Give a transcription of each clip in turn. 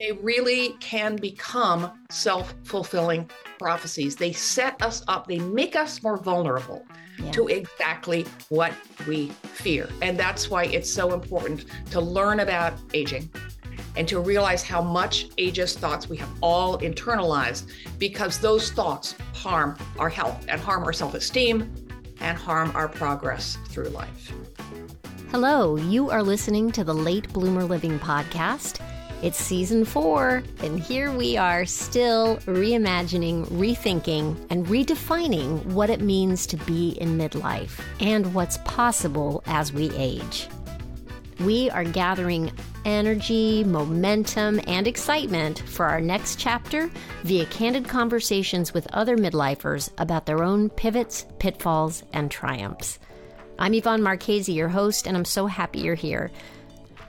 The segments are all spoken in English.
They really can become self fulfilling prophecies. They set us up, they make us more vulnerable yeah. to exactly what we fear. And that's why it's so important to learn about aging and to realize how much ageist thoughts we have all internalized because those thoughts harm our health and harm our self esteem and harm our progress through life. Hello, you are listening to the Late Bloomer Living Podcast. It's season four, and here we are still reimagining, rethinking, and redefining what it means to be in midlife and what's possible as we age. We are gathering energy, momentum, and excitement for our next chapter via candid conversations with other midlifers about their own pivots, pitfalls, and triumphs. I'm Yvonne Marchese, your host, and I'm so happy you're here.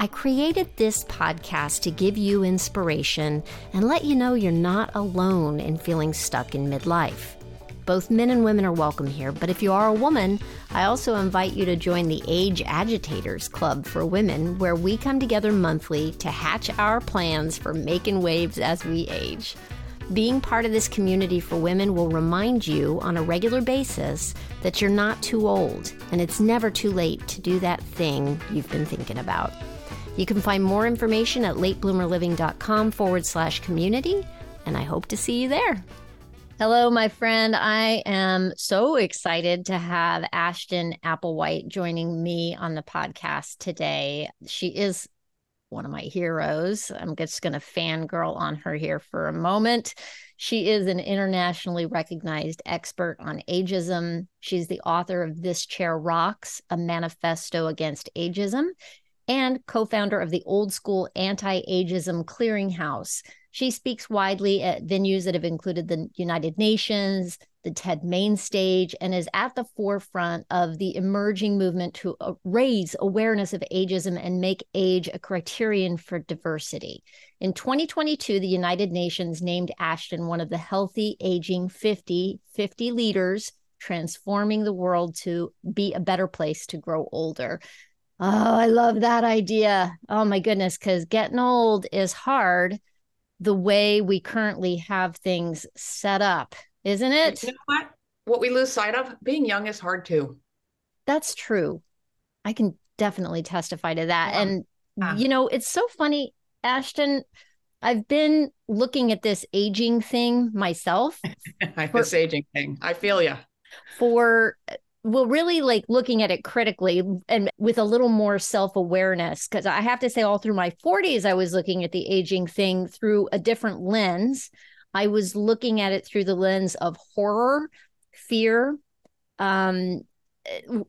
I created this podcast to give you inspiration and let you know you're not alone in feeling stuck in midlife. Both men and women are welcome here, but if you are a woman, I also invite you to join the Age Agitators Club for Women, where we come together monthly to hatch our plans for making waves as we age. Being part of this community for women will remind you on a regular basis that you're not too old and it's never too late to do that thing you've been thinking about. You can find more information at latebloomerliving.com forward slash community, and I hope to see you there. Hello, my friend. I am so excited to have Ashton Applewhite joining me on the podcast today. She is one of my heroes. I'm just going to fangirl on her here for a moment. She is an internationally recognized expert on ageism. She's the author of This Chair Rocks, a manifesto against ageism and co founder of the Old School Anti Ageism Clearinghouse. She speaks widely at venues that have included the United Nations, the TED main stage, and is at the forefront of the emerging movement to uh, raise awareness of ageism and make age a criterion for diversity. In 2022, the United Nations named Ashton one of the healthy aging 50 50 leaders transforming the world to be a better place to grow older. Oh, I love that idea. Oh my goodness, because getting old is hard the way we currently have things set up, isn't it? You know what? What we lose sight of, being young is hard too. That's true. I can definitely testify to that. Yeah. And, yeah. you know, it's so funny, Ashton. I've been looking at this aging thing myself. this aging thing. I feel you. For well really like looking at it critically and with a little more self-awareness because i have to say all through my 40s i was looking at the aging thing through a different lens. I was looking at it through the lens of horror fear um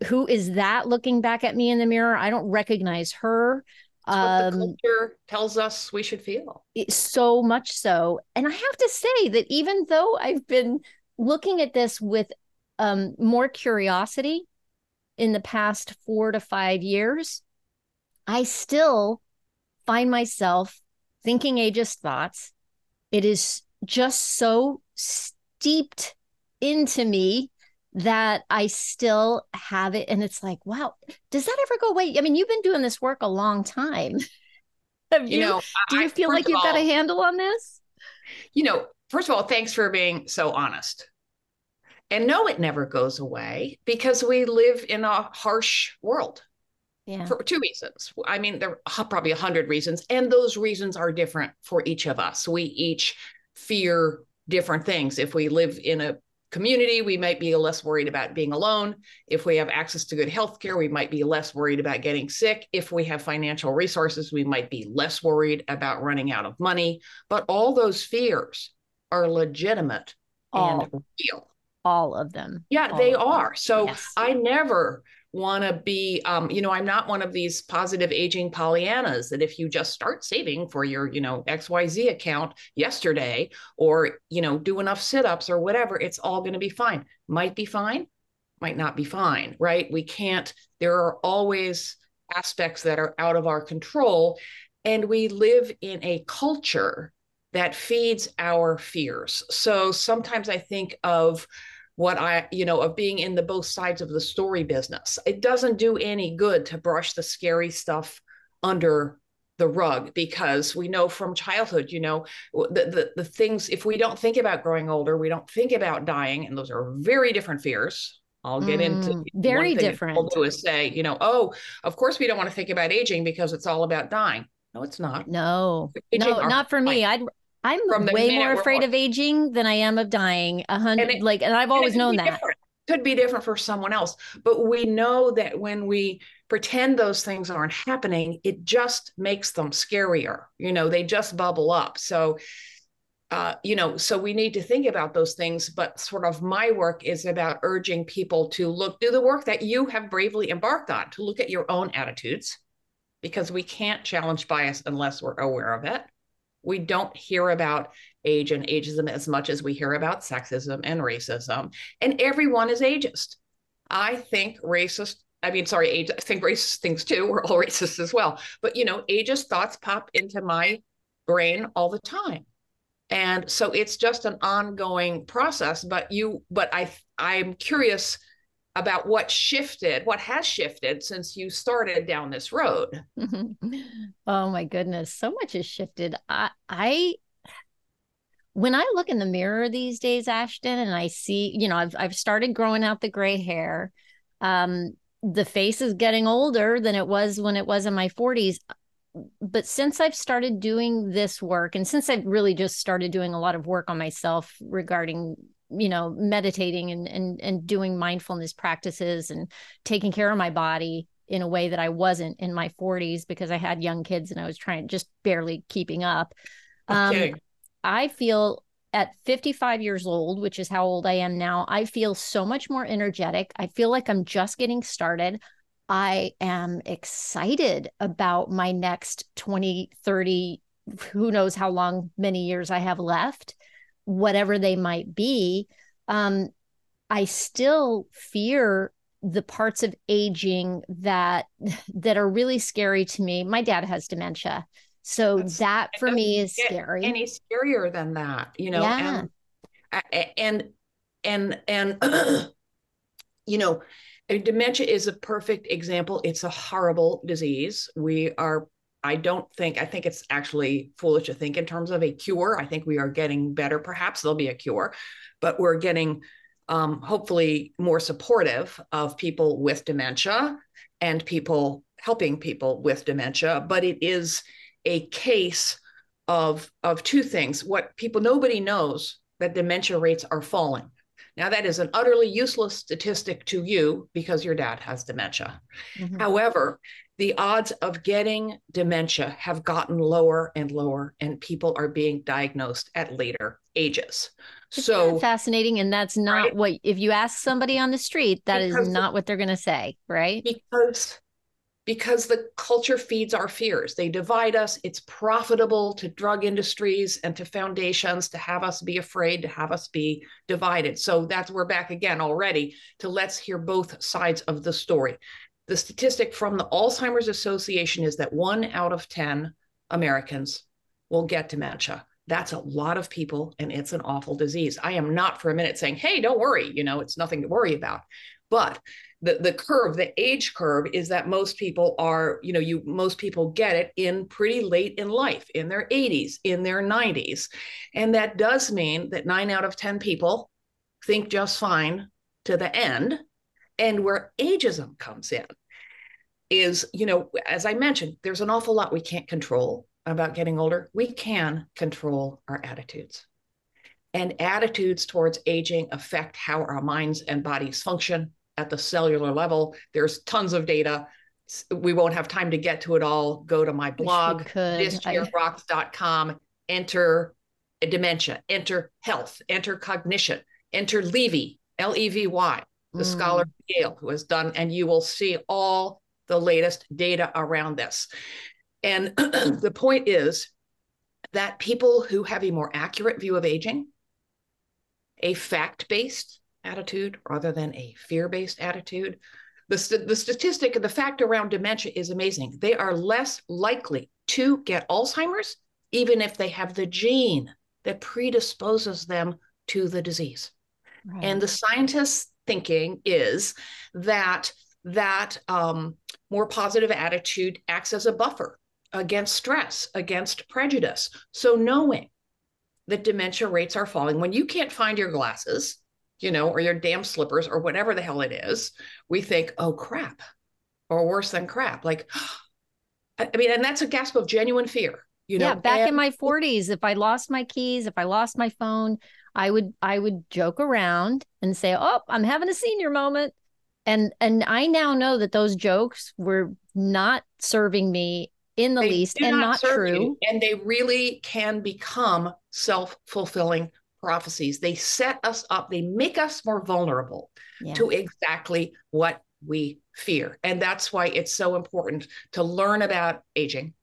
who is that looking back at me in the mirror? I don't recognize her um, the culture tells us we should feel. so much so. And i have to say that even though i've been looking at this with um, more curiosity in the past four to five years, I still find myself thinking ageist thoughts. It is just so steeped into me that I still have it. And it's like, wow, does that ever go away? I mean, you've been doing this work a long time. Have you, you know, do you I, feel like you've all, got a handle on this? You know, first of all, thanks for being so honest. And no, it never goes away because we live in a harsh world. Yeah. For two reasons. I mean, there are probably a hundred reasons, and those reasons are different for each of us. We each fear different things. If we live in a community, we might be less worried about being alone. If we have access to good health care, we might be less worried about getting sick. If we have financial resources, we might be less worried about running out of money. But all those fears are legitimate and real all of them. Yeah, they are. So yes. I never want to be um, you know i'm not one of these positive aging pollyannas that if you just start saving for your you know xyz account yesterday or you know do enough sit-ups or whatever it's all going to be fine might be fine might not be fine right we can't there are always aspects that are out of our control and we live in a culture that feeds our fears so sometimes i think of what I, you know, of being in the both sides of the story business. It doesn't do any good to brush the scary stuff under the rug because we know from childhood, you know, the, the, the things, if we don't think about growing older, we don't think about dying. And those are very different fears. I'll get mm, into very different. People do is say, you know, oh, of course we don't want to think about aging because it's all about dying. No, it's not. No, aging no, not for me. I'd I'm way more afraid of aging than I am of dying. A hundred, like, and I've always and known that. Different. Could be different for someone else, but we know that when we pretend those things aren't happening, it just makes them scarier. You know, they just bubble up. So, uh, you know, so we need to think about those things. But sort of my work is about urging people to look, do the work that you have bravely embarked on, to look at your own attitudes, because we can't challenge bias unless we're aware of it. We don't hear about age and ageism as much as we hear about sexism and racism, and everyone is ageist. I think racist I mean, sorry, age, I think racist things too. We're all racist as well. But, you know, ageist thoughts pop into my brain all the time. And so it's just an ongoing process. But you, but I, I'm curious about what shifted, what has shifted since you started down this road. oh my goodness. So much has shifted. I, I, when I look in the mirror these days, Ashton, and I see, you know, I've I've started growing out the gray hair. Um, the face is getting older than it was when it was in my 40s but since I've started doing this work and since I've really just started doing a lot of work on myself regarding you know meditating and and and doing mindfulness practices and taking care of my body in a way that I wasn't in my 40s because I had young kids and I was trying just barely keeping up okay. um I feel at 55 years old, which is how old I am now, I feel so much more energetic. I feel like I'm just getting started. I am excited about my next 20, 30, who knows how long, many years I have left, whatever they might be. Um, I still fear the parts of aging that that are really scary to me. My dad has dementia. So That's, that for me is scary. Any scarier than that, you know? Yeah. And and and, and you know, dementia is a perfect example. It's a horrible disease. We are I don't think, I think it's actually foolish to think in terms of a cure. I think we are getting better. Perhaps there'll be a cure, but we're getting um, hopefully more supportive of people with dementia and people helping people with dementia. But it is, a case of of two things what people nobody knows that dementia rates are falling now that is an utterly useless statistic to you because your dad has dementia mm-hmm. however the odds of getting dementia have gotten lower and lower and people are being diagnosed at later ages so fascinating and that's not right? what if you ask somebody on the street that because is not what they're going to say right because because the culture feeds our fears. They divide us. It's profitable to drug industries and to foundations to have us be afraid, to have us be divided. So that's we're back again already to let's hear both sides of the story. The statistic from the Alzheimer's Association is that one out of 10 Americans will get dementia. That's a lot of people, and it's an awful disease. I am not for a minute saying, hey, don't worry, you know, it's nothing to worry about. But the the curve the age curve is that most people are you know you most people get it in pretty late in life in their 80s in their 90s and that does mean that 9 out of 10 people think just fine to the end. And where ageism comes in is you know as i mentioned there's an awful lot we can't control about getting older. We can control our attitudes. And attitudes towards aging affect how our minds and bodies function at the cellular level. There's tons of data. We won't have time to get to it all. Go to my blog, thischairrocks.com, enter dementia, enter health, enter cognition, enter Levy, L E V Y, the mm. scholar Yale who has done, and you will see all the latest data around this. And the point is that people who have a more accurate view of aging, a fact based attitude rather than a fear based attitude. The, st- the statistic, and the fact around dementia is amazing. They are less likely to get Alzheimer's, even if they have the gene that predisposes them to the disease. Right. And the scientists' thinking is that that um, more positive attitude acts as a buffer against stress, against prejudice. So knowing that dementia rates are falling when you can't find your glasses, you know, or your damn slippers or whatever the hell it is, we think, oh crap, or worse than crap. Like, I mean, and that's a gasp of genuine fear. You know, yeah, back and- in my 40s, if I lost my keys, if I lost my phone, I would I would joke around and say, "Oh, I'm having a senior moment." And and I now know that those jokes were not serving me in the they least and not, not true. You, and they really can become self-fulfilling prophecies. They set us up, they make us more vulnerable yeah. to exactly what we fear. And that's why it's so important to learn about aging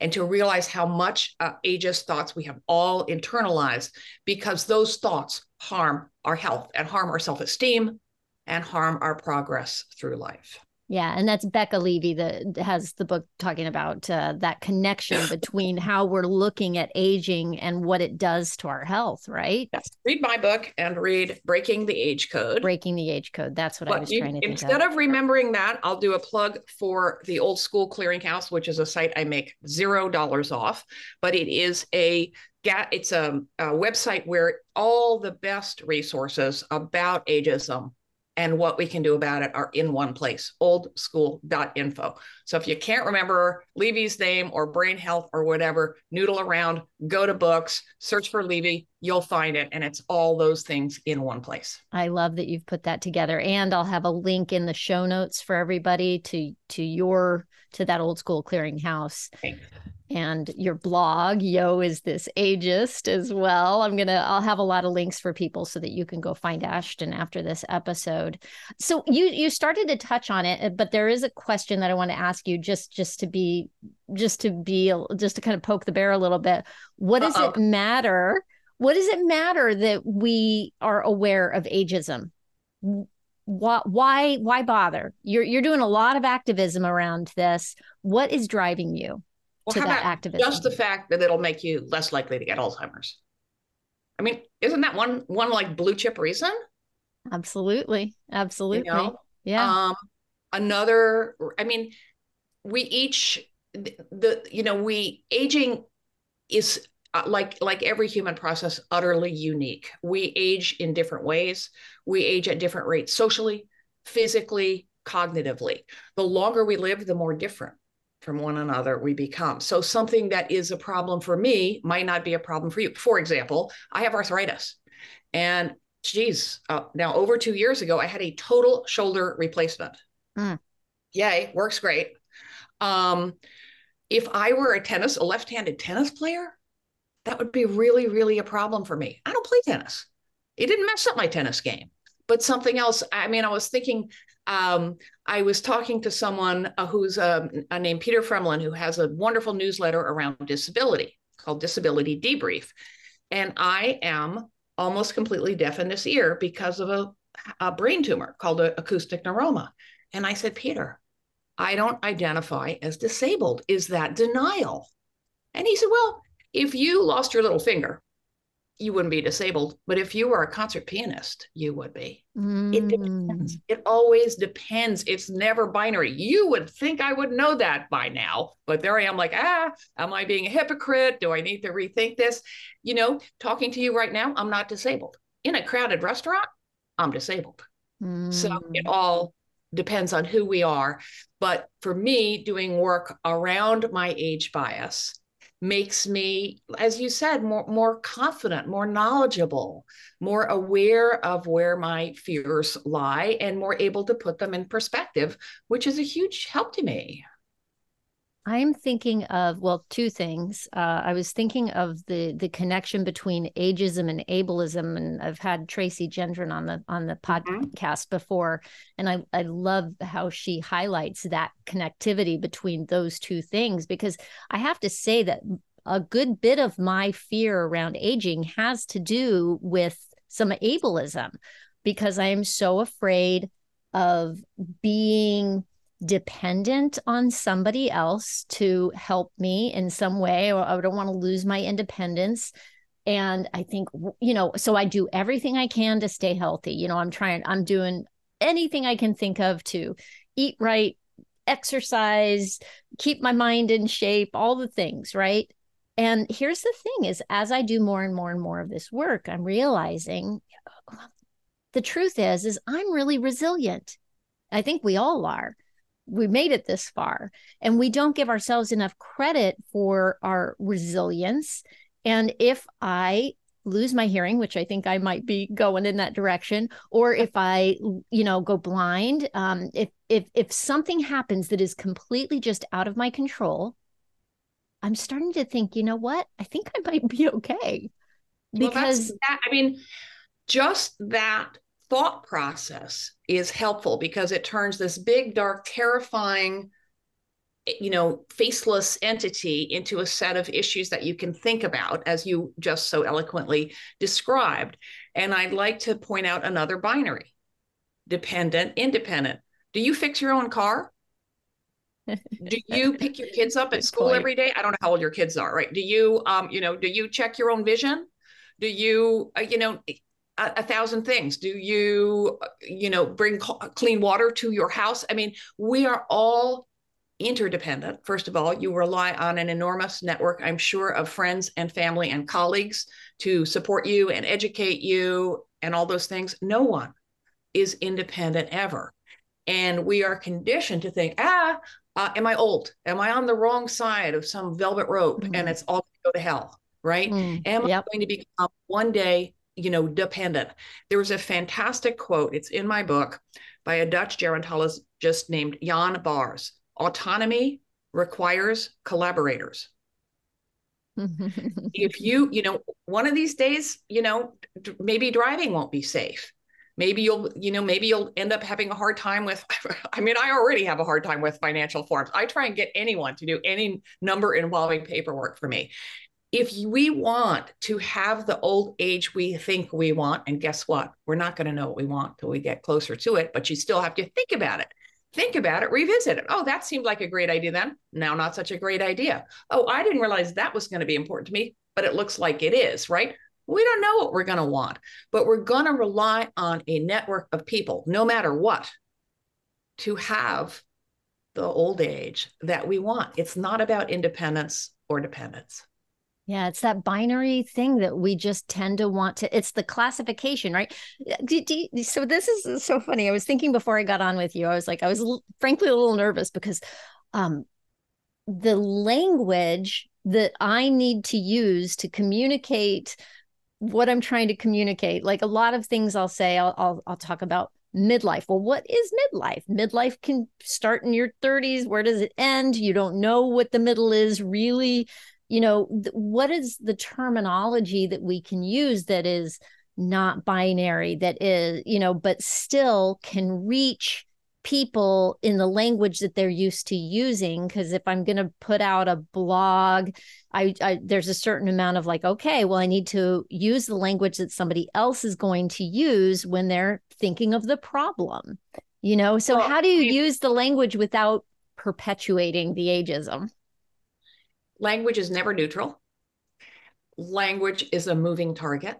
and to realize how much uh, ageist thoughts we have all internalized because those thoughts harm our health and harm our self esteem and harm our progress through life. Yeah, and that's Becca Levy that has the book talking about uh, that connection between how we're looking at aging and what it does to our health, right? Yes. Read my book and read Breaking the Age Code. Breaking the Age Code. That's what but I was you, trying to Instead of. of remembering that, I'll do a plug for the Old School Clearinghouse, which is a site I make zero dollars off, but it is a it's a, a website where all the best resources about ageism and what we can do about it are in one place oldschool.info so if you can't remember levy's name or brain health or whatever noodle around go to books search for levy you'll find it and it's all those things in one place. I love that you've put that together and i'll have a link in the show notes for everybody to to your to that old school clearinghouse. Thanks and your blog yo is this ageist as well. I'm gonna i'll have a lot of links for people so that you can go find ashton after this episode. So you you started to touch on it but there is a question that i want to ask you just just to be just to be just to kind of poke the bear a little bit. What does Uh-oh. it matter what does it matter that we are aware of ageism? Why why why bother? You're you're doing a lot of activism around this. What is driving you well, to how that about activism. Just the fact that it'll make you less likely to get Alzheimer's. I mean, isn't that one one like blue chip reason? Absolutely, absolutely. You know? Yeah. Um, another. I mean, we each the, the you know we aging is uh, like like every human process utterly unique we age in different ways we age at different rates socially physically cognitively the longer we live the more different from one another we become. So something that is a problem for me might not be a problem for you. For example, I have arthritis. And geez, uh, now over two years ago, I had a total shoulder replacement. Mm. Yay, works great. Um, if I were a tennis, a left-handed tennis player, that would be really, really a problem for me. I don't play tennis. It didn't mess up my tennis game but something else. I mean, I was thinking, um, I was talking to someone uh, who's um, uh, named Peter Fremlin, who has a wonderful newsletter around disability called Disability Debrief. And I am almost completely deaf in this ear because of a, a brain tumor called a, acoustic neuroma. And I said, Peter, I don't identify as disabled. Is that denial? And he said, Well, if you lost your little finger you wouldn't be disabled. But if you were a concert pianist, you would be. Mm. It depends. It always depends. It's never binary. You would think I would know that by now, but there I am, like, ah, am I being a hypocrite? Do I need to rethink this? You know, talking to you right now, I'm not disabled. In a crowded restaurant, I'm disabled. Mm. So it all depends on who we are. But for me, doing work around my age bias, makes me as you said more more confident more knowledgeable more aware of where my fears lie and more able to put them in perspective which is a huge help to me I'm thinking of well, two things. Uh, I was thinking of the the connection between ageism and ableism, and I've had Tracey Gendron on the on the mm-hmm. podcast before, and I I love how she highlights that connectivity between those two things because I have to say that a good bit of my fear around aging has to do with some ableism because I am so afraid of being dependent on somebody else to help me in some way, or I don't want to lose my independence. And I think, you know, so I do everything I can to stay healthy. You know, I'm trying, I'm doing anything I can think of to eat right, exercise, keep my mind in shape, all the things, right? And here's the thing is as I do more and more and more of this work, I'm realizing the truth is is I'm really resilient. I think we all are. We made it this far. And we don't give ourselves enough credit for our resilience. And if I lose my hearing which i think i might be going in that direction or if i you know go blind um if if if something happens that is completely just out of my control i'm starting to think you know what? I think i might be okay. Because well, that, i mean just that thought process is helpful because it turns this big dark terrifying you know faceless entity into a set of issues that you can think about as you just so eloquently described. And i'd like to point out another binary dependent independent. Do you fix your own car? Do you pick your kids up at school point. every day? I don't know how old your kids are right? Do you um you know do you check your own vision? Do you uh, you know a, a, thousand things do you you know bring clean water to your house i mean we are all interdependent. First of all, you rely on an enormous network, I'm sure, of friends and family and colleagues to support you and educate you and all those things. No one is independent ever. And we are conditioned to think, ah, uh, am I old? Am I on the wrong side of some velvet rope mm-hmm. and it's all going to go to hell? Right? Mm, am yep. I going to become one day, you know, dependent? There was a fantastic quote, it's in my book by a Dutch gerontologist named Jan Baars autonomy requires collaborators. if you, you know, one of these days, you know, maybe driving won't be safe. Maybe you'll, you know, maybe you'll end up having a hard time with. I mean, I already have a hard time with financial forms. I try and get anyone to do any number involving paperwork for me. If we want to have the old age we think we want, and guess what? We're not going to know what we want till we get closer to it, but you still have to think about it think about it, revisit it. Oh, that seemed like a great idea then. Now, not such a great idea. Oh, I didn't realize that was going to be important to me, but it looks like it is, right? We don't know what we're going to want, but we're going to rely on a network of people, no matter what, to have the old age that we want. It's not about independence or dependence. Yeah, it's that binary thing that we just tend to want to. It's the classification, right? Do, do, so this is so funny. I was thinking before I got on with you, I was like, I was frankly a little nervous because um, the language that I need to use to communicate what I'm trying to communicate, like a lot of things I'll say, I'll, I'll, I'll talk about midlife. Well, what is midlife? Midlife can start in your 30s. Where does it end? You don't know what the middle is really you know th- what is the terminology that we can use that is not binary that is you know but still can reach people in the language that they're used to using? Because if i'm going to put out a blog I, I, there's a certain amount of like okay well i need to use the language that somebody else is going to use when they're thinking of the problem you know? So well, how do you use the language without perpetuating the ageism language is never neutral. Language is a moving target.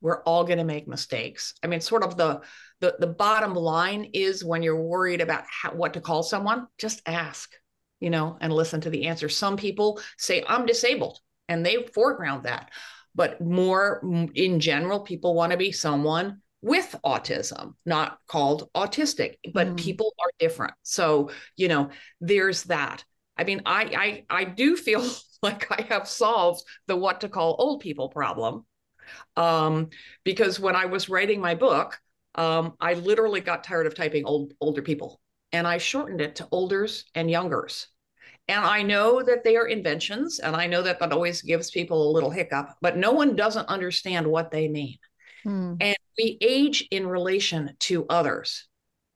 We're all going to make mistakes. I mean, sort of the the, the bottom line is when you're worried about how, what to call someone, just ask, you know, and listen to the answer. Some people say, I'm disabled, and they foreground that. But more in general, people want to be someone with autism, not called autistic, but mm. people are different. So, you know, there's that. I mean, I I I do feel like I have solved the what to call old people problem. Um, because when I was writing my book, um, I literally got tired of typing old older people and I shortened it to olders and youngers. And I know that they are inventions, and I know that that always gives people a little hiccup, but no one doesn't understand what they mean. Hmm. And we age in relation to others.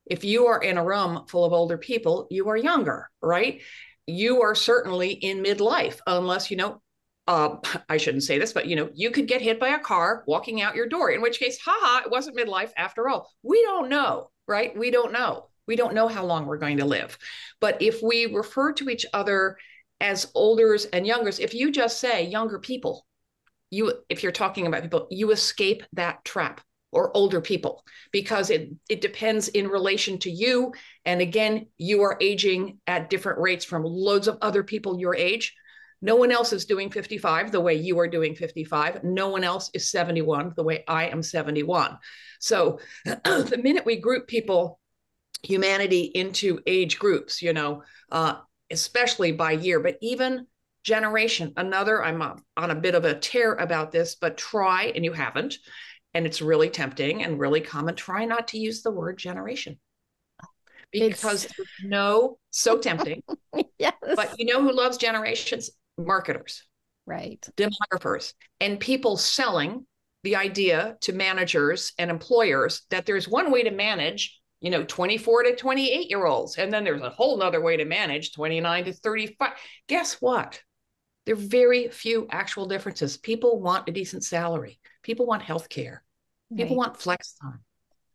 If you are in a room full of older people, you are younger, right? You are certainly in midlife, unless, you know, uh, I shouldn't say this, but you know, you could get hit by a car walking out your door, in which case, haha, it wasn't midlife after all. We don't know, right? We don't know. We don't know how long we're going to live. But if we refer to each other as olders and youngers, if you just say younger people, you if you're talking about people, you escape that trap. Or older people because it it depends in relation to you. And again you are aging at different rates from loads of other people your age. No one else is doing 55 the way you are doing 55 no one else is 71 the way i am 71 so the minute we group people humanity into age groups you know uh, especially by year but even generation another i'm on a bit of a tear about this but try and you haven't and it's really tempting and really common. Try not to use the word generation. Because no so tempting. Yes. but you know who loves generations? Marketers. Right. Demographers. And people selling the idea to managers and employers that there's one way to manage you know 24 to 28 year olds and then there's a whole nother way to manage 29 to 35 guess what? There are very few actual differences. People want a decent salary. People want health care People right. want flex time.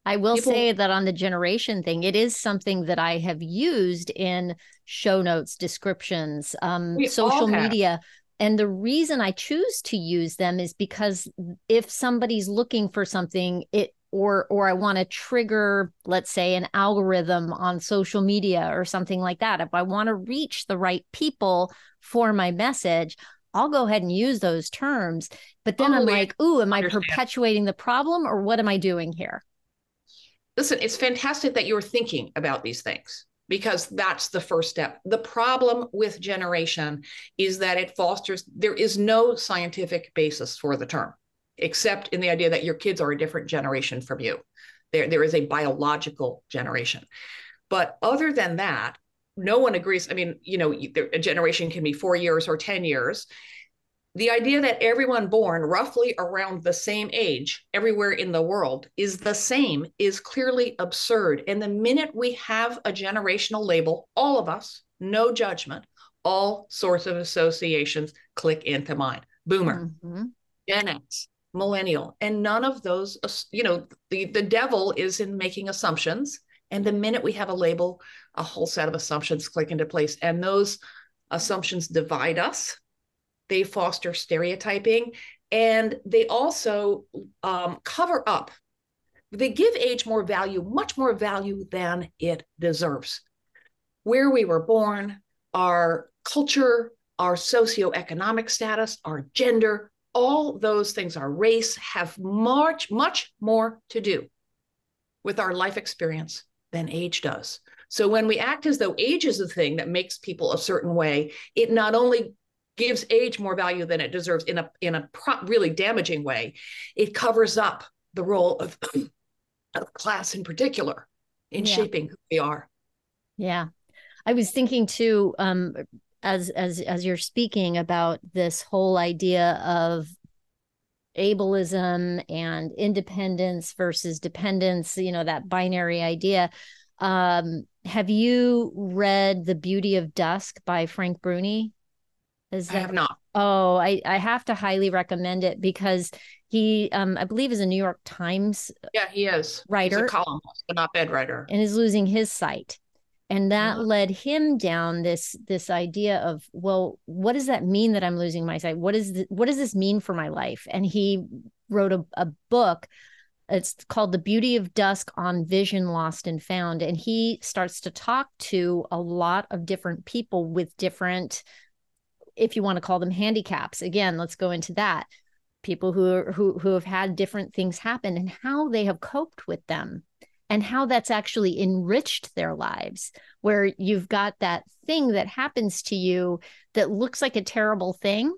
I will People... say that on the generation thing, it is something that I have used in show notes, descriptions, um, social media. And the reason I choose to use them is because if somebody's looking for something, it or or I want to trigger, let's say, an algorithm on social media or something like that. If I want to reach the right people for my message, I'll go ahead and use those terms. But then I'm like, ooh, am I perpetuating the problem or what am I doing here? Listen, it's fantastic that you're thinking about these things because that's the first step. The problem with generation is that it fosters, there is no scientific basis for the term, except in the idea that your kids are a different generation from you. There, there is a biological generation. But other than that, no one agrees. I mean, you know, a generation can be four years or 10 years. The idea that everyone born roughly around the same age everywhere in the world is the same is clearly absurd. And the minute we have a generational label, all of us, no judgment, all sorts of associations click into mind. Boomer, mm-hmm. Gen X, millennial, and none of those, you know, the, the devil is in making assumptions and the minute we have a label, a whole set of assumptions click into place. And those assumptions divide us, they foster stereotyping, and they also um, cover up. They give age more value, much more value than it deserves. Where we were born, our culture, our socioeconomic status, our gender, all those things, our race, have much, much more to do with our life experience than age does. So when we act as though age is the thing that makes people a certain way, it not only gives age more value than it deserves in a in a pro- really damaging way, it covers up the role of, of class in particular in yeah. shaping who we are. Yeah. I was thinking too um as as as you're speaking about this whole idea of ableism and independence versus dependence, you know, that binary idea. Um, have you read The Beauty of Dusk by Frank Bruni? Is that... I have not. Oh, I, I have to highly recommend it because he, um, I believe, is a New York Times. Yeah, he is writer, He's a columnist, a op-ed writer, and is losing his sight and that yeah. led him down this this idea of well what does that mean that i'm losing my sight what is the, what does this mean for my life and he wrote a, a book it's called the beauty of dusk on vision lost and found. And he starts to talk to a lot of different people with different if you want to call them handicaps. Again let's go into that. People who are, who who have had different things happen and how they have coped with them and how that's actually enriched their lives where you've got that thing that happens to you that looks like a terrible thing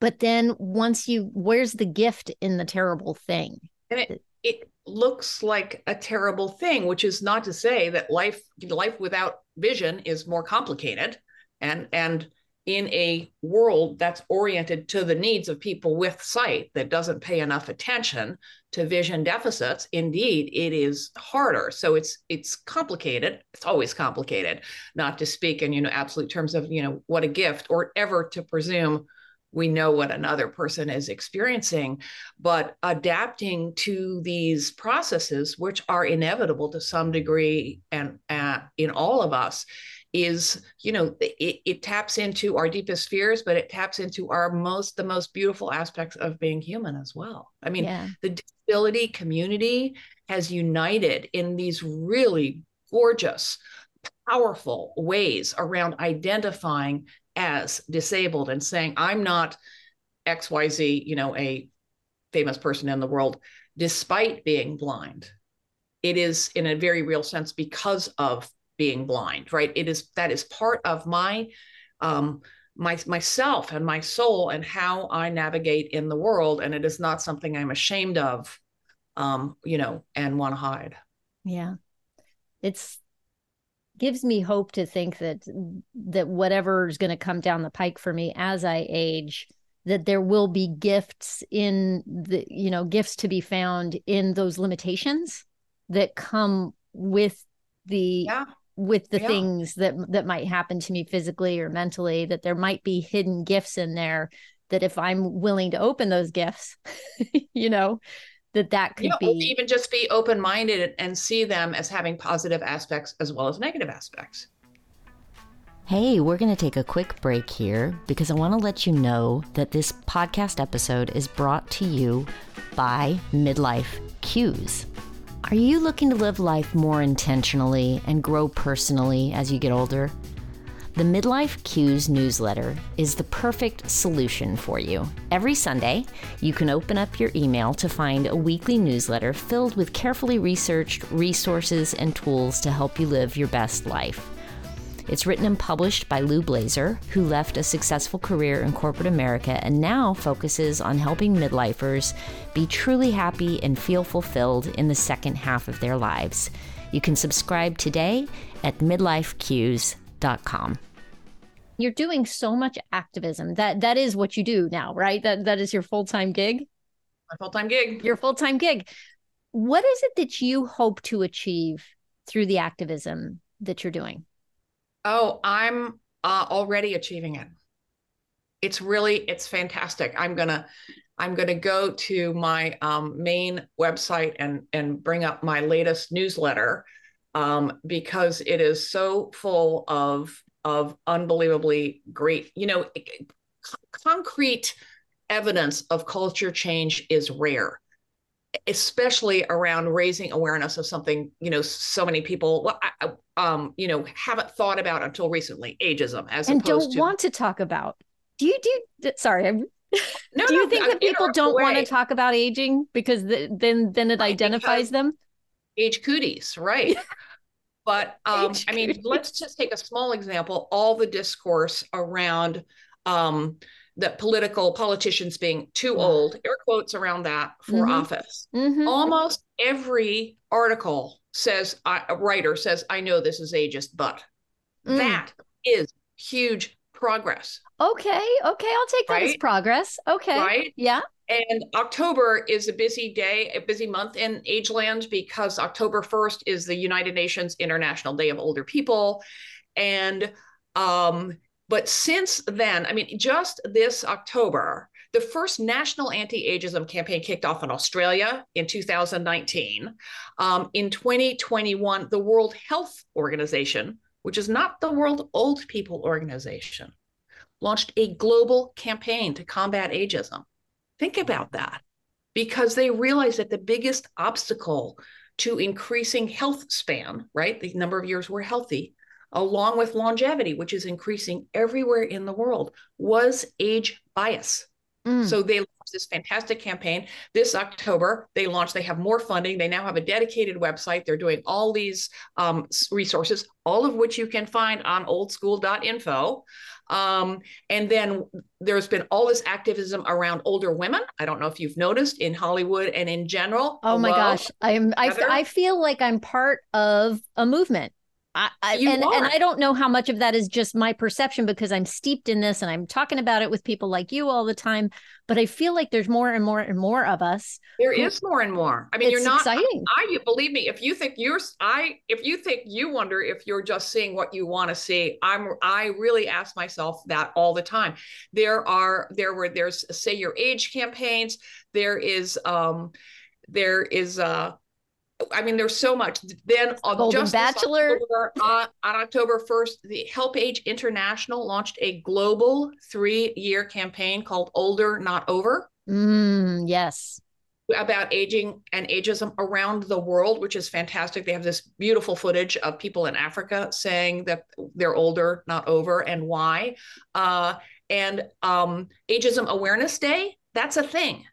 but then once you where's the gift in the terrible thing and it it looks like a terrible thing which is not to say that life life without vision is more complicated. And and in a world that's oriented to the needs of people with sight that doesn't pay enough attention to vision deficits indeed it is harder. So it's it's complicated. It's always complicated. Not to speak in you know absolute terms of you know what a gift or ever to presume we know what another person is experiencing but adapting to these processes which are inevitable to some degree and uh, in all of us is you know it, it taps into our deepest fears but it taps into our most the most beautiful aspects of being human as well i mean yeah. the disability community has united in these really gorgeous powerful ways around identifying as disabled and saying i'm not xyz you know a famous person in the world despite being blind. It is in a very real sense because of being blind right? It is that is part of my um my myself and my soul and how i navigate in the world and it is not something i'm ashamed of um you know and want to hide. Yeah. It's gives me hope to think that that whatever is going to come down the pike for me as i age that there will be gifts in the you know gifts to be found in those limitations that come with the yeah. with the yeah. things that that might happen to me physically or mentally that there might be hidden gifts in there that if i'm willing to open those gifts you know that that could be even just be open-minded and see them as having positive aspects as well as negative aspects Hey, we're going to take a quick break here because I want to let you know that this podcast episode is brought to you by Midlife Cues. Are you looking to live life more intentionally and grow personally as you get older? The Midlife Cues newsletter is the perfect solution for you. Every Sunday, you can open up your email to find a weekly newsletter filled with carefully researched resources and tools to help you live your best life. It's written and published by Lou Blazer, who left a successful career in corporate America and now focuses on helping midlifers be truly happy and feel fulfilled in the second half of their lives. You can subscribe today at midlifecues.com. You're doing so much activism. That that is what you do now, right? That that is your full-time gig? My full-time gig. Your full-time gig. What is it that you hope to achieve through the activism that you're doing? Oh, I'm uh, already achieving it. It's really, it's fantastic. I'm gonna, I'm gonna go to my um, main website and and bring up my latest newsletter um, because it is so full of of unbelievably great, you know, concrete evidence of culture change is rare especially around raising awareness of something you know so many people um you know haven't thought about until recently ageism as and don't to, want to talk about do you do sorry i'm no, do you no, think that people don't want to talk about aging because the, then then it right, identifies them age cooties right but um i mean let's just take a small example all the discourse around um that political politicians being too old, air quotes around that for mm-hmm. office. Mm-hmm. Almost every article says, a writer says, I know this is ageist, but mm. that is huge progress. Okay. Okay. I'll take that right? as progress. Okay. Right. Yeah. And October is a busy day, a busy month in Ageland because October 1st is the United Nations International Day of Older People. And um, but since then, I mean, just this October, the first national anti ageism campaign kicked off in Australia in 2019. Um, in 2021, the World Health Organization, which is not the World Old People Organization, launched a global campaign to combat ageism. Think about that because they realized that the biggest obstacle to increasing health span, right, the number of years we're healthy, along with longevity, which is increasing everywhere in the world, was age bias. Mm. So they launched this fantastic campaign this October. They launched, they have more funding. They now have a dedicated website. They're doing all these um, resources, all of which you can find on oldschool.info. Um, and then there's been all this activism around older women. I don't know if you've noticed in Hollywood and in general. Oh my gosh. I'm, I, I feel like I'm part of a movement. I, I and, and I don't know how much of that is just my perception because I'm steeped in this and I'm talking about it with people like you all the time. But I feel like there's more and more and more of us. There who, is more and more. I mean, you're not exciting. I, I believe me. If you think you're, I if you think you wonder if you're just seeing what you want to see, I'm. I really ask myself that all the time. There are there were there's say your age campaigns. There is um, there is uh I mean, there's so much. Then Golden just Bachelor October, uh, on October 1st, the Help Age International launched a global three-year campaign called "Older Not Over." Mm, yes, about aging and ageism around the world, which is fantastic. They have this beautiful footage of people in Africa saying that they're older, not over, and why. Uh, and um, Ageism Awareness Day, that's a thing.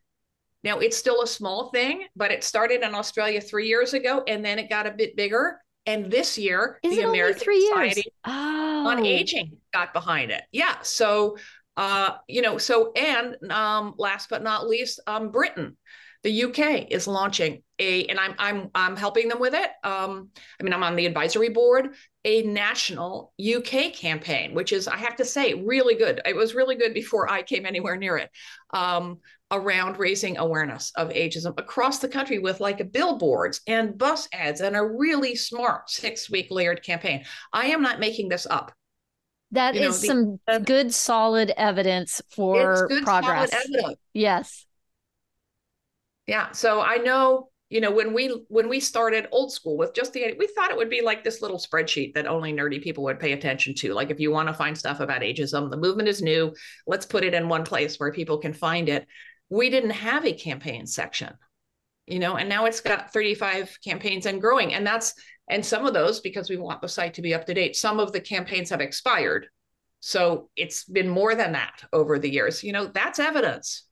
Now, it's still a small thing, but it started in Australia three years ago and then it got a bit bigger. And this year, Is the American Society oh. on Aging got behind it. Yeah. So, uh, you know, so, and um, last but not least, um, Britain the UK is launching a, and I'm I'm I'm helping them with it. Um, I mean, I'm on the advisory board, a national UK campaign, which is, I have to say, really good. It was really good before I came anywhere near it. Um, around raising awareness of ageism across the country with like billboards and bus ads and a really smart six week layered campaign. I am not making this up. That you is know, some uh, good solid evidence for good, progress. Yes. Yeah. So I know, you know, when we when we started old school with just the we thought it would be like this little spreadsheet that only nerdy people would pay attention to. Like if you want to find stuff about ageism, the movement is new. Let's put it in one place where people can find it. We didn't have a campaign section, you know, and now it's got 35 campaigns and growing. And that's and some of those because we want the site to be up to date. Some of the campaigns have expired. So it's been more than that over the years. You know, that's evidence.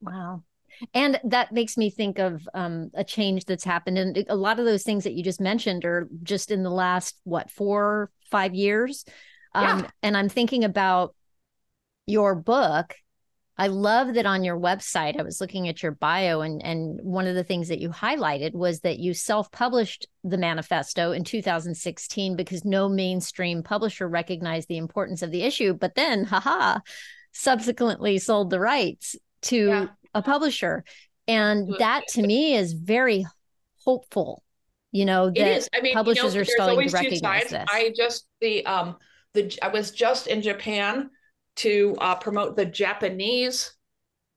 Wow and that makes me think of um, a change that's happened and a lot of those things that you just mentioned are just in the last what four five years um, yeah. and i'm thinking about your book i love that on your website i was looking at your bio and and one of the things that you highlighted was that you self-published the manifesto in 2016 because no mainstream publisher recognized the importance of the issue but then haha subsequently sold the rights to yeah a publisher. And that to me is very hopeful. You know, that I mean, publishers you know, are starting to recognize this. I just the um the I was just in Japan to uh, promote the Japanese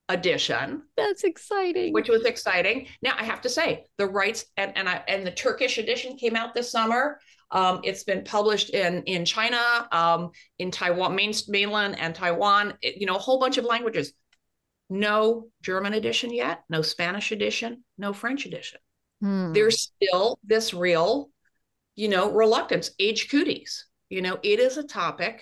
edition. That's exciting. Which was exciting. Now I have to say the rights and and I, and the Turkish edition came out this summer. Um, it's been published in in China, um, in Taiwan, main, mainland, and Taiwan. It, you know, a whole bunch of languages no German edition yet, no Spanish edition, no French edition. Hmm. There's still this real, you know, reluctance, age cooties. You know, it is a topic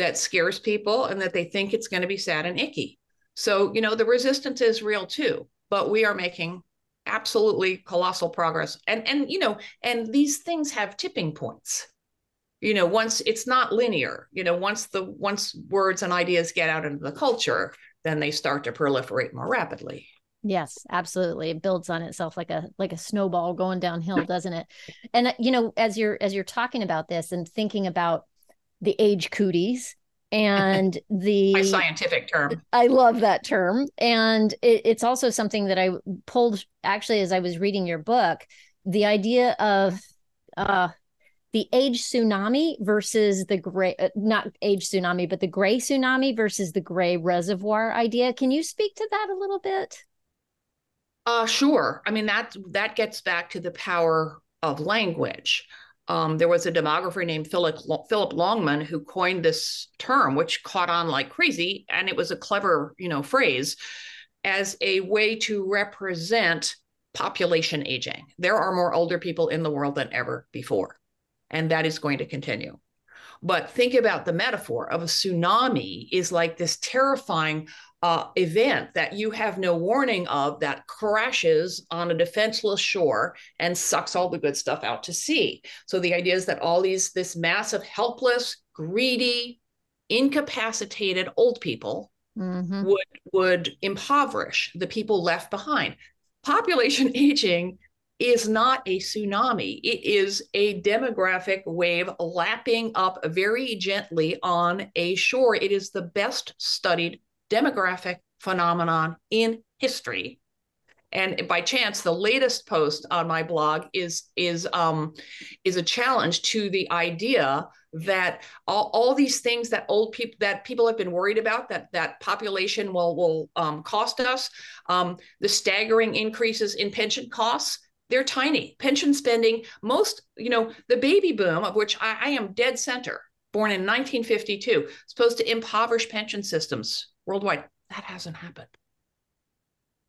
that scares people and that they think it's going to be sad and icky. So, you know, the resistance is real too, but we are making absolutely colossal progress. And and you know, and these things have tipping points. You know, once it's not linear, you know, once the once words and ideas get out into the culture, then they start to proliferate more rapidly. Yes, absolutely. It builds on itself like a like a snowball going downhill, doesn't it? And you know, as you're as you're talking about this and thinking about the age cooties and the My scientific term. I love that term. And it, it's also something that I pulled actually as I was reading your book, the idea of uh the age tsunami versus the gray uh, not age tsunami but the gray tsunami versus the gray reservoir idea can you speak to that a little bit uh sure i mean that that gets back to the power of language um, there was a demographer named Philip Philip Longman who coined this term, which caught on like crazy, and it was a clever, you know, phrase as a way to represent population aging. There are more older people in the world than ever before and that is going to continue. But think about the metaphor of a tsunami is like this terrifying uh, event that you have no warning of that crashes on a defenseless shore and sucks all the good stuff out to sea. So the idea is that all these this massive, helpless, greedy, incapacitated old people mm-hmm. would would impoverish the people left behind. Population aging is not a tsunami. It is a demographic wave lapping up very gently on a shore. It is the best studied demographic phenomenon in history. And by chance, the latest post on my blog is is um, is a challenge to the idea that all, all these things that old people that people have been worried about that that population will will um, cost us, um, the staggering increases in pension costs they're tiny. Pension spending, most, you know, the baby boom, of which I, I am dead center, born in 1952, supposed to impoverish pension systems worldwide. That hasn't happened.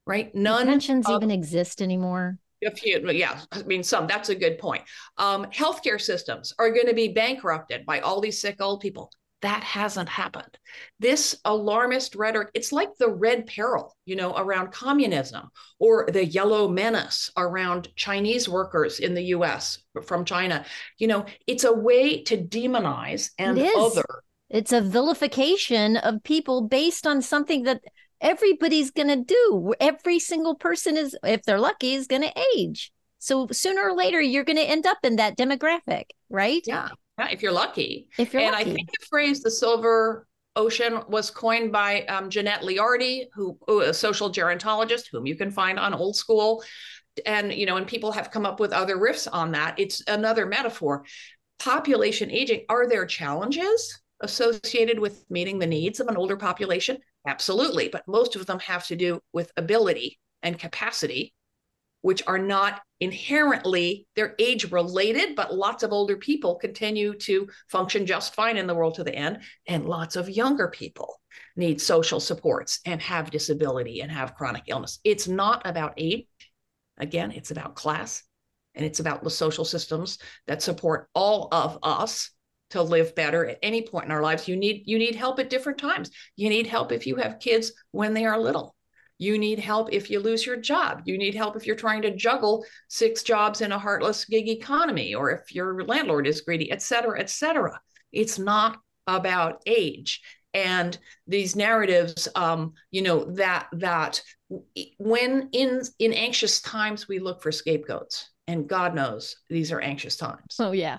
Right? None. Pensions of, even exist anymore? A few, yeah, I mean, some. That's a good point. Um, healthcare systems are going to be bankrupted by all these sick old people. That hasn't happened. This alarmist rhetoric, it's like the red peril, you know, around communism or the yellow menace around Chinese workers in the US from China. You know, it's a way to demonize and other. It's a vilification of people based on something that everybody's going to do. Every single person is, if they're lucky, is going to age. So sooner or later, you're going to end up in that demographic, right? Yeah if you're lucky. If you're and lucky. I think the phrase "the silver ocean" was coined by um, Jeanette Leardi, who, who a social gerontologist, whom you can find on Old School, and you know, and people have come up with other riffs on that. It's another metaphor. Population aging. Are there challenges associated with meeting the needs of an older population? Absolutely, but most of them have to do with ability and capacity which are not inherently they're age related but lots of older people continue to function just fine in the world to the end and lots of younger people need social supports and have disability and have chronic illness it's not about age again it's about class and it's about the social systems that support all of us to live better at any point in our lives. You need you need help at different times. You need help if you have kids when they are little. You need help if you lose your job. You need help if you're trying to juggle six jobs in a heartless gig economy, or if your landlord is greedy, et cetera, et cetera. It's not about age. And these narratives um, you know that that when in in anxious times we look for scapegoats. And god knows these are anxious times. Oh yeah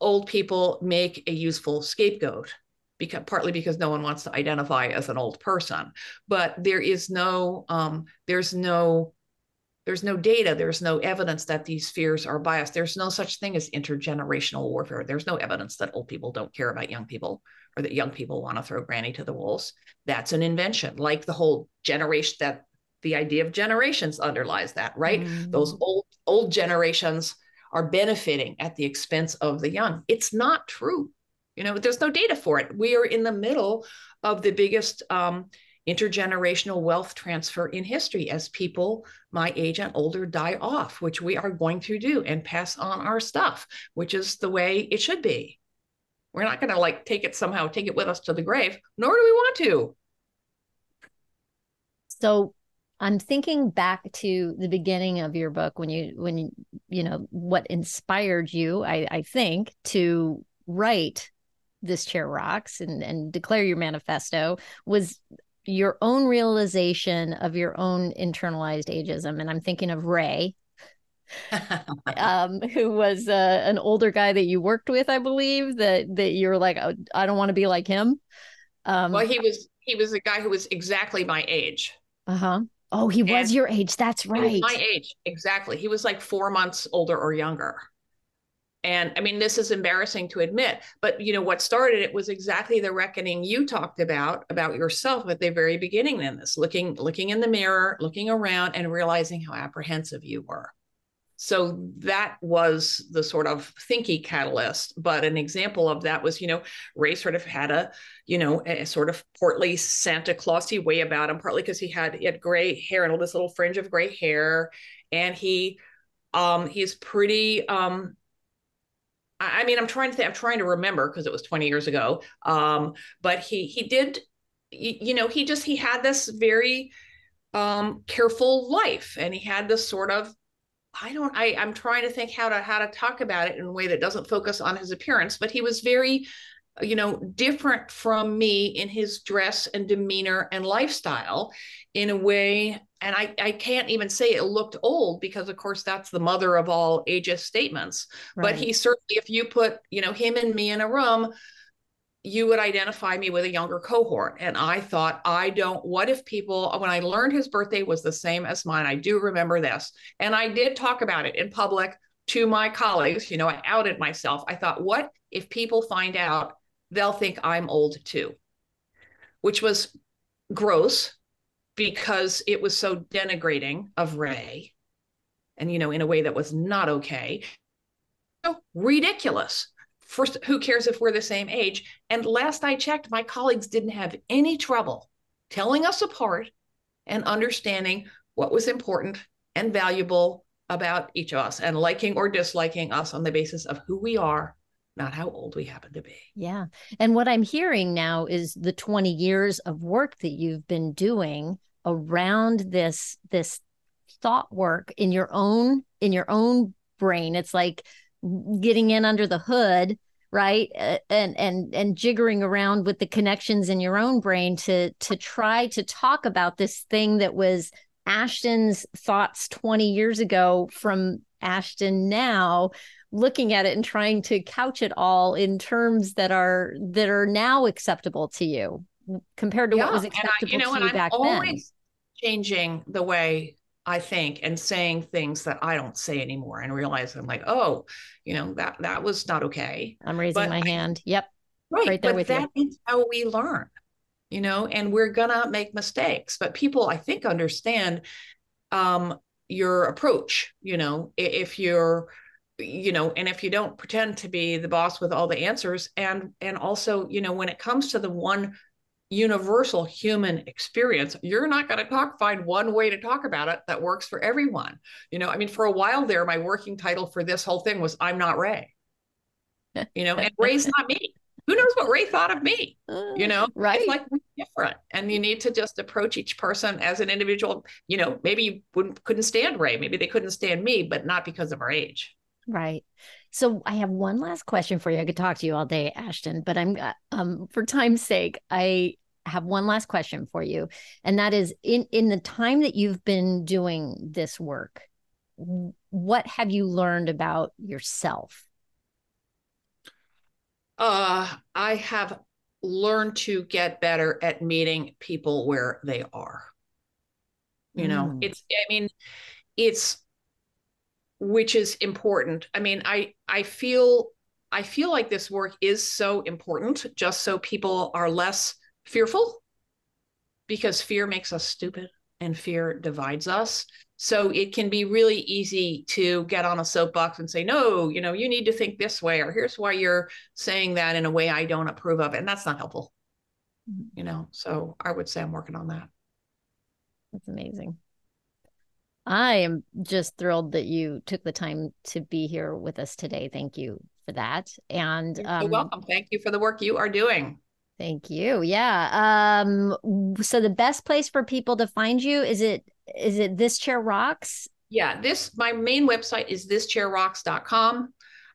old people make a useful scapegoat because partly because no one wants to identify as an old person. But there is no um, there's no there's no data there's no evidence that these fears are biased. There's no such thing as intergenerational warfare. There's no evidence that old people don't care about young people or that young people want to throw granny to the wolves. That's an invention like the whole generation that the idea of generations underlies that right? Mm. those old old generations are benefiting at the expense of the young it's not true you know, there's no data for it. We are in the middle of the biggest um, intergenerational wealth transfer in history as people my age and older die off, which we are going to do and pass on our stuff, which is the way it should be. We're not going to like take it somehow, take it with us to the grave, nor do we want to. So I'm thinking back to the beginning of your book when you when you, you know what inspired you I, I think to write this chair rocks and, and declare your manifesto was your own realization of your own internalized ageism. And I'm thinking of Ray, um, who was uh, an older guy that you worked with, I believe, that that you're like, oh, I don't want to be like him. Um, well, he was he was a guy who was exactly my age. Uh huh. Oh, he and was your age. That's right. my age, exactly. He was like four months older or younger and i mean this is embarrassing to admit but you know what started it was exactly the reckoning you talked about about yourself at the very beginning in this looking looking in the mirror looking around and realizing how apprehensive you were so that was the sort of thinky catalyst but an example of that was you know ray sort of had a you know a sort of portly santa clausy way about him partly because he had he had gray hair and all this little fringe of gray hair and he um he's pretty um I mean, I'm trying to think, I'm trying to remember because it was 20 years ago. Um, but he he did, you know, he just he had this very um, careful life, and he had this sort of I don't I I'm trying to think how to how to talk about it in a way that doesn't focus on his appearance, but he was very you know different from me in his dress and demeanor and lifestyle in a way and I, I can't even say it looked old because of course that's the mother of all ageist statements right. but he certainly if you put you know him and me in a room you would identify me with a younger cohort. And i thought i don't what if people when i learned his birthday was the same as mine i do remember this. And i did talk about it in public to my colleagues you know i outed myself. I thought what if people find out they'll think i'm old too? Which was gross because it was so denigrating of Ray. and you know in a way that was not okay. So ridiculous first who cares if we're the same age and last i checked my colleagues didn't have any trouble telling us apart and understanding what was important and valuable about each of us and liking or disliking us on the basis of who we are not how old we happen to be. Yeah. And what I'm hearing now is the 20 years of work that you've been doing around this this thought work in your own in your own brain. It's like getting in under the hood, right? Uh, and and and jiggering around with the connections in your own brain to to try to talk about this thing that was Ashton's thoughts 20 years ago from Ashton now looking at it and trying to couch it all in terms that are that are now acceptable to you compared to yeah, what was acceptable I, you know, to you back then. Changing the way I think and saying things that I don't say anymore and realize I'm like, oh, you know, that that was not okay. I'm raising but my I, hand. Yep. Right. right there but with that you. is how we learn, you know, and we're gonna make mistakes. But people I think understand um your approach, you know, if you're you know and if you don't pretend to be the boss with all the answers and and also you know when it comes to the one universal human experience you're not going to talk find one way to talk about it that works for everyone. You know i mean for a while there my working title for this whole thing was i'm not ray. You know and ray's not me. Who knows what ray thought of me? You know uh, right. it's like different and you need to just approach each person as an individual you know maybe you wouldn't couldn't stand ray. Maybe they couldn't stand me but not because of our age. Right. So I have one last question for you. I could talk to you all day, Ashton, but I'm uh, um for time's sake, I have one last question for you. And that is in in the time that you've been doing this work, what have you learned about yourself? Uh I have learned to get better at meeting people where they are. You know, mm. it's I mean, it's which is important. I mean, I I feel I feel like this work is so important just so people are less fearful because fear makes us stupid and fear divides us. So it can be really easy to get on a soapbox and say, no, you know, you need to think this way, or here's why you're saying that in a way I don't approve of. And that's not helpful. Mm-hmm. You know, so I would say I'm working on that. That's amazing. I am just thrilled that you took the time to be here with us today. Thank you for that. And You're um, welcome. Thank you for the work you are doing. Thank you. Yeah. Um, so the best place for people to find you is it is it this chair rocks? Yeah, this my main website is thischairrocks.com.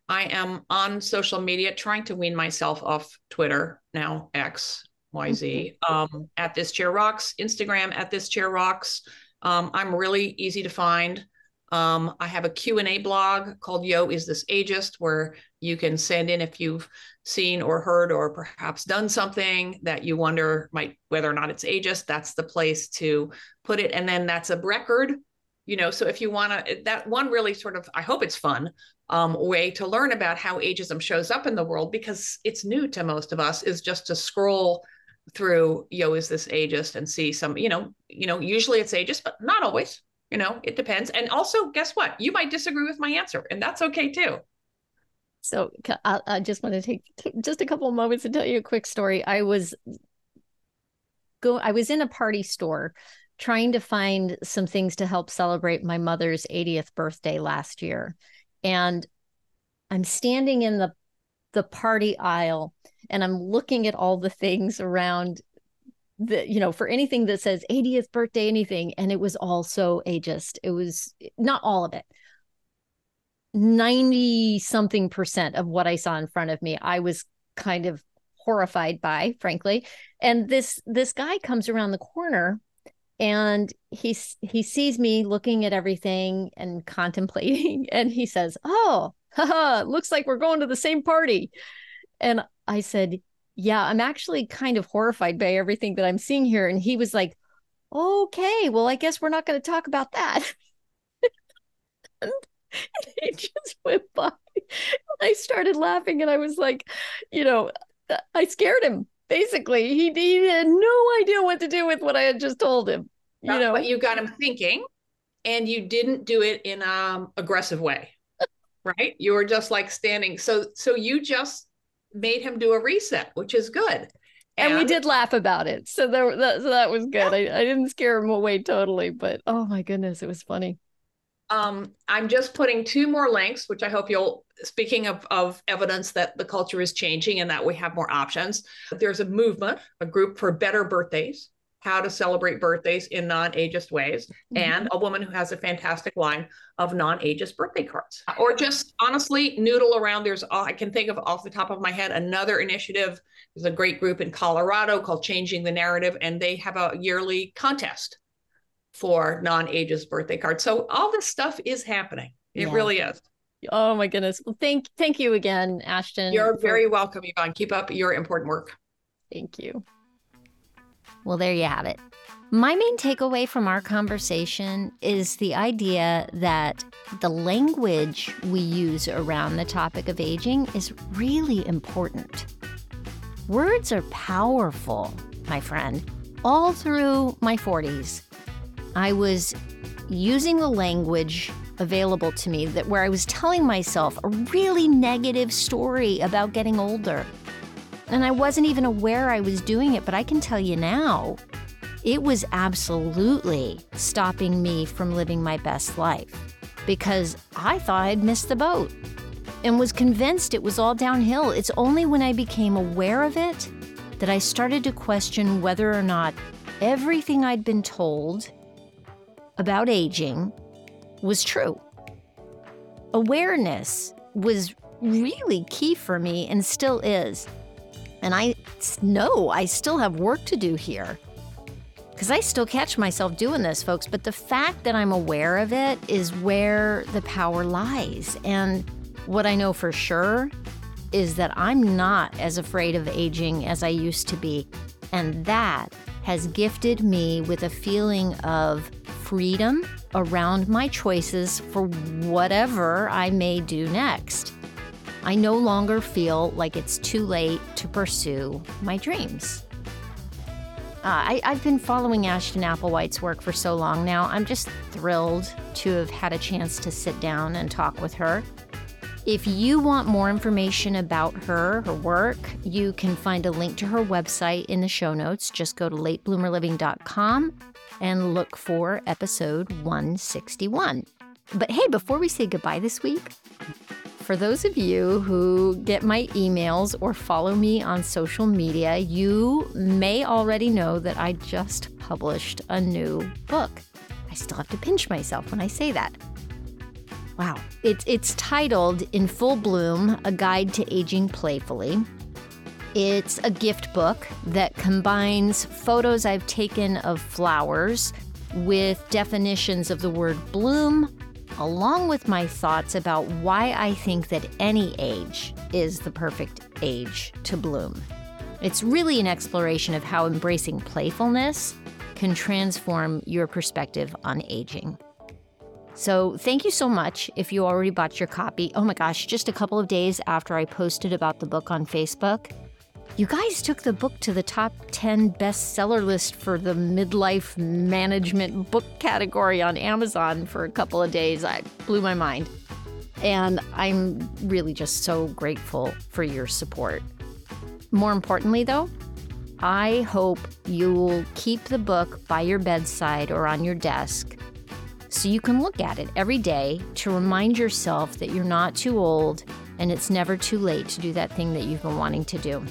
I am on social media trying to wean myself off Twitter now X YZ um, at this chair rocks, Instagram at this chair rocks. Um, I'm really easy to find. Um, I have a Q&A blog called Yo, Is This Ageist, where you can send in if you've seen or heard or perhaps done something that you wonder might whether or not it's ageist. That's the place to put it. And then that's a record, you know. So if you want to, that one really sort of, I hope it's fun um, way to learn about how ageism shows up in the world because it's new to most of us is just to scroll through yo is this ageist? And see some you know you know usually it's ageist but not always you know it depends. And also guess what? You might disagree with my answer and that's okay too. So I, I just want to take just a couple of moments to tell you a quick story. I was go i was in a party store trying to find some things to help celebrate my mother's 80th birthday last year. And i'm standing in the the party aisle and I'm looking at all the things around the you know for anything that says 80th birthday anything and it was all so ageist. It was not all of it. 90 something percent of what i saw in front of me i was kind of horrified by frankly. And this this guy comes around the corner and he he sees me looking at everything and contemplating and he says oh haha looks like we're going to the same party. And I said, Yeah, I'm actually kind of horrified by everything that I'm seeing here. And he was like, Okay, well, I guess we're not going to talk about that. and he just went by. I started laughing and I was like, you know, I scared him. Basically, he, he had no idea what to do with what I had just told him. You know, but you got him thinking and you didn't do it in an aggressive way right you were just like standing so so you just made him do a reset which is good and, and we did laugh about it so there that, so that was good yeah. I, I didn't scare him away totally but oh my goodness it was funny um, I'm just putting two more links, which I hope you'll. Speaking of, of evidence that the culture is changing and that we have more options, there's a movement, a group for better birthdays, how to celebrate birthdays in non-ageist ways mm-hmm. and a woman who has a fantastic line of non-ageist birthday cards. Or just honestly noodle around. There's i can think of off the top of my head another initiative. There's a great group in colorado called changing the narrative and they have a yearly contest for non-ageist birthday cards. So all this stuff is happening. It yeah. really is. Oh my goodness. Well thank thank you again ashton you're very welcome yvonne. Keep up your important work. Thank you well, there you have it. My main takeaway from our conversation is the idea that the language we use around the topic of aging is really important. Words are powerful, my friend. All through my 40s, I was using the language available to me that where I was telling myself a really negative story about getting older and I wasn't even aware I was doing it, but I can tell you now, it was absolutely stopping me from living my best life because I thought I'd missed the boat and was convinced it was all downhill. It's only when I became aware of it that I started to question whether or not everything I'd been told about aging was true. Awareness was really key for me and still is. And I know I still have work to do here. Because I still catch myself doing this, folks. But the fact that I'm aware of it is where the power lies. And what I know for sure is that I'm not as afraid of aging as I used to be. And that has gifted me with a feeling of freedom around my choices for whatever I may do next. I no longer feel like it's too late to pursue my dreams. Uh, I, have been following Ashton Applewhite's work for so long now. I'm just thrilled to have had a chance to sit down and talk with her. If you want more information about her, her work, you can find a link to her website in the show notes. Just go to latebloomerliving.com and look for episode 161. But hey, before we say goodbye this week, for those of you who get my emails or follow me on social media, you may already know that I just published a new book. I still have to pinch myself when I say that. Wow. It's, it's titled In Full Bloom A Guide to Aging Playfully. It's a gift book that combines photos I've taken of flowers with definitions of the word bloom, along with my thoughts about why I think that any age is the perfect age to bloom. It's really an exploration of how embracing playfulness can transform your perspective on aging. So, thank you so much if you already bought your copy. Oh my gosh, just a couple of days after I posted about the book on Facebook, you guys took the book to the top 10 bestseller list for the midlife management book category on Amazon for a couple of days. I blew my mind. And I'm really just so grateful for your support. More importantly, though, I hope you'll keep the book by your bedside or on your desk so you can look at it every day to remind yourself that you're not too old and it's never too late to do that thing that you've been wanting to do.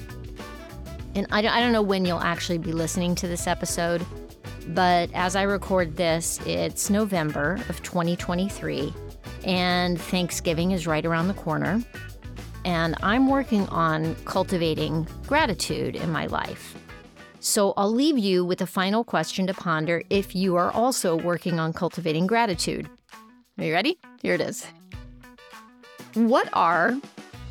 And I, I don't know when you'll actually be listening to this episode, but as I record this, it's November of 2023, and Thanksgiving is right around the corner. And I'm working on cultivating gratitude in my life. So I'll leave you with a final question to ponder if you are also working on cultivating gratitude. Are you ready? Here it is. What are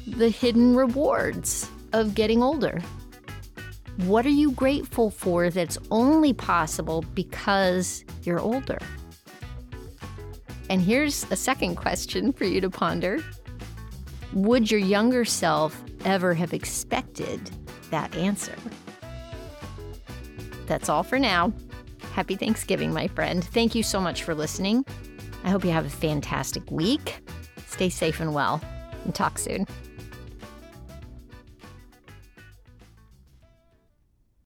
the hidden rewards of getting older? What are you grateful for that's only possible because you're older? And here's a second question for you to ponder Would your younger self ever have expected that answer? That's all for now. Happy Thanksgiving, my friend. Thank you so much for listening. I hope you have a fantastic week. Stay safe and well, and talk soon.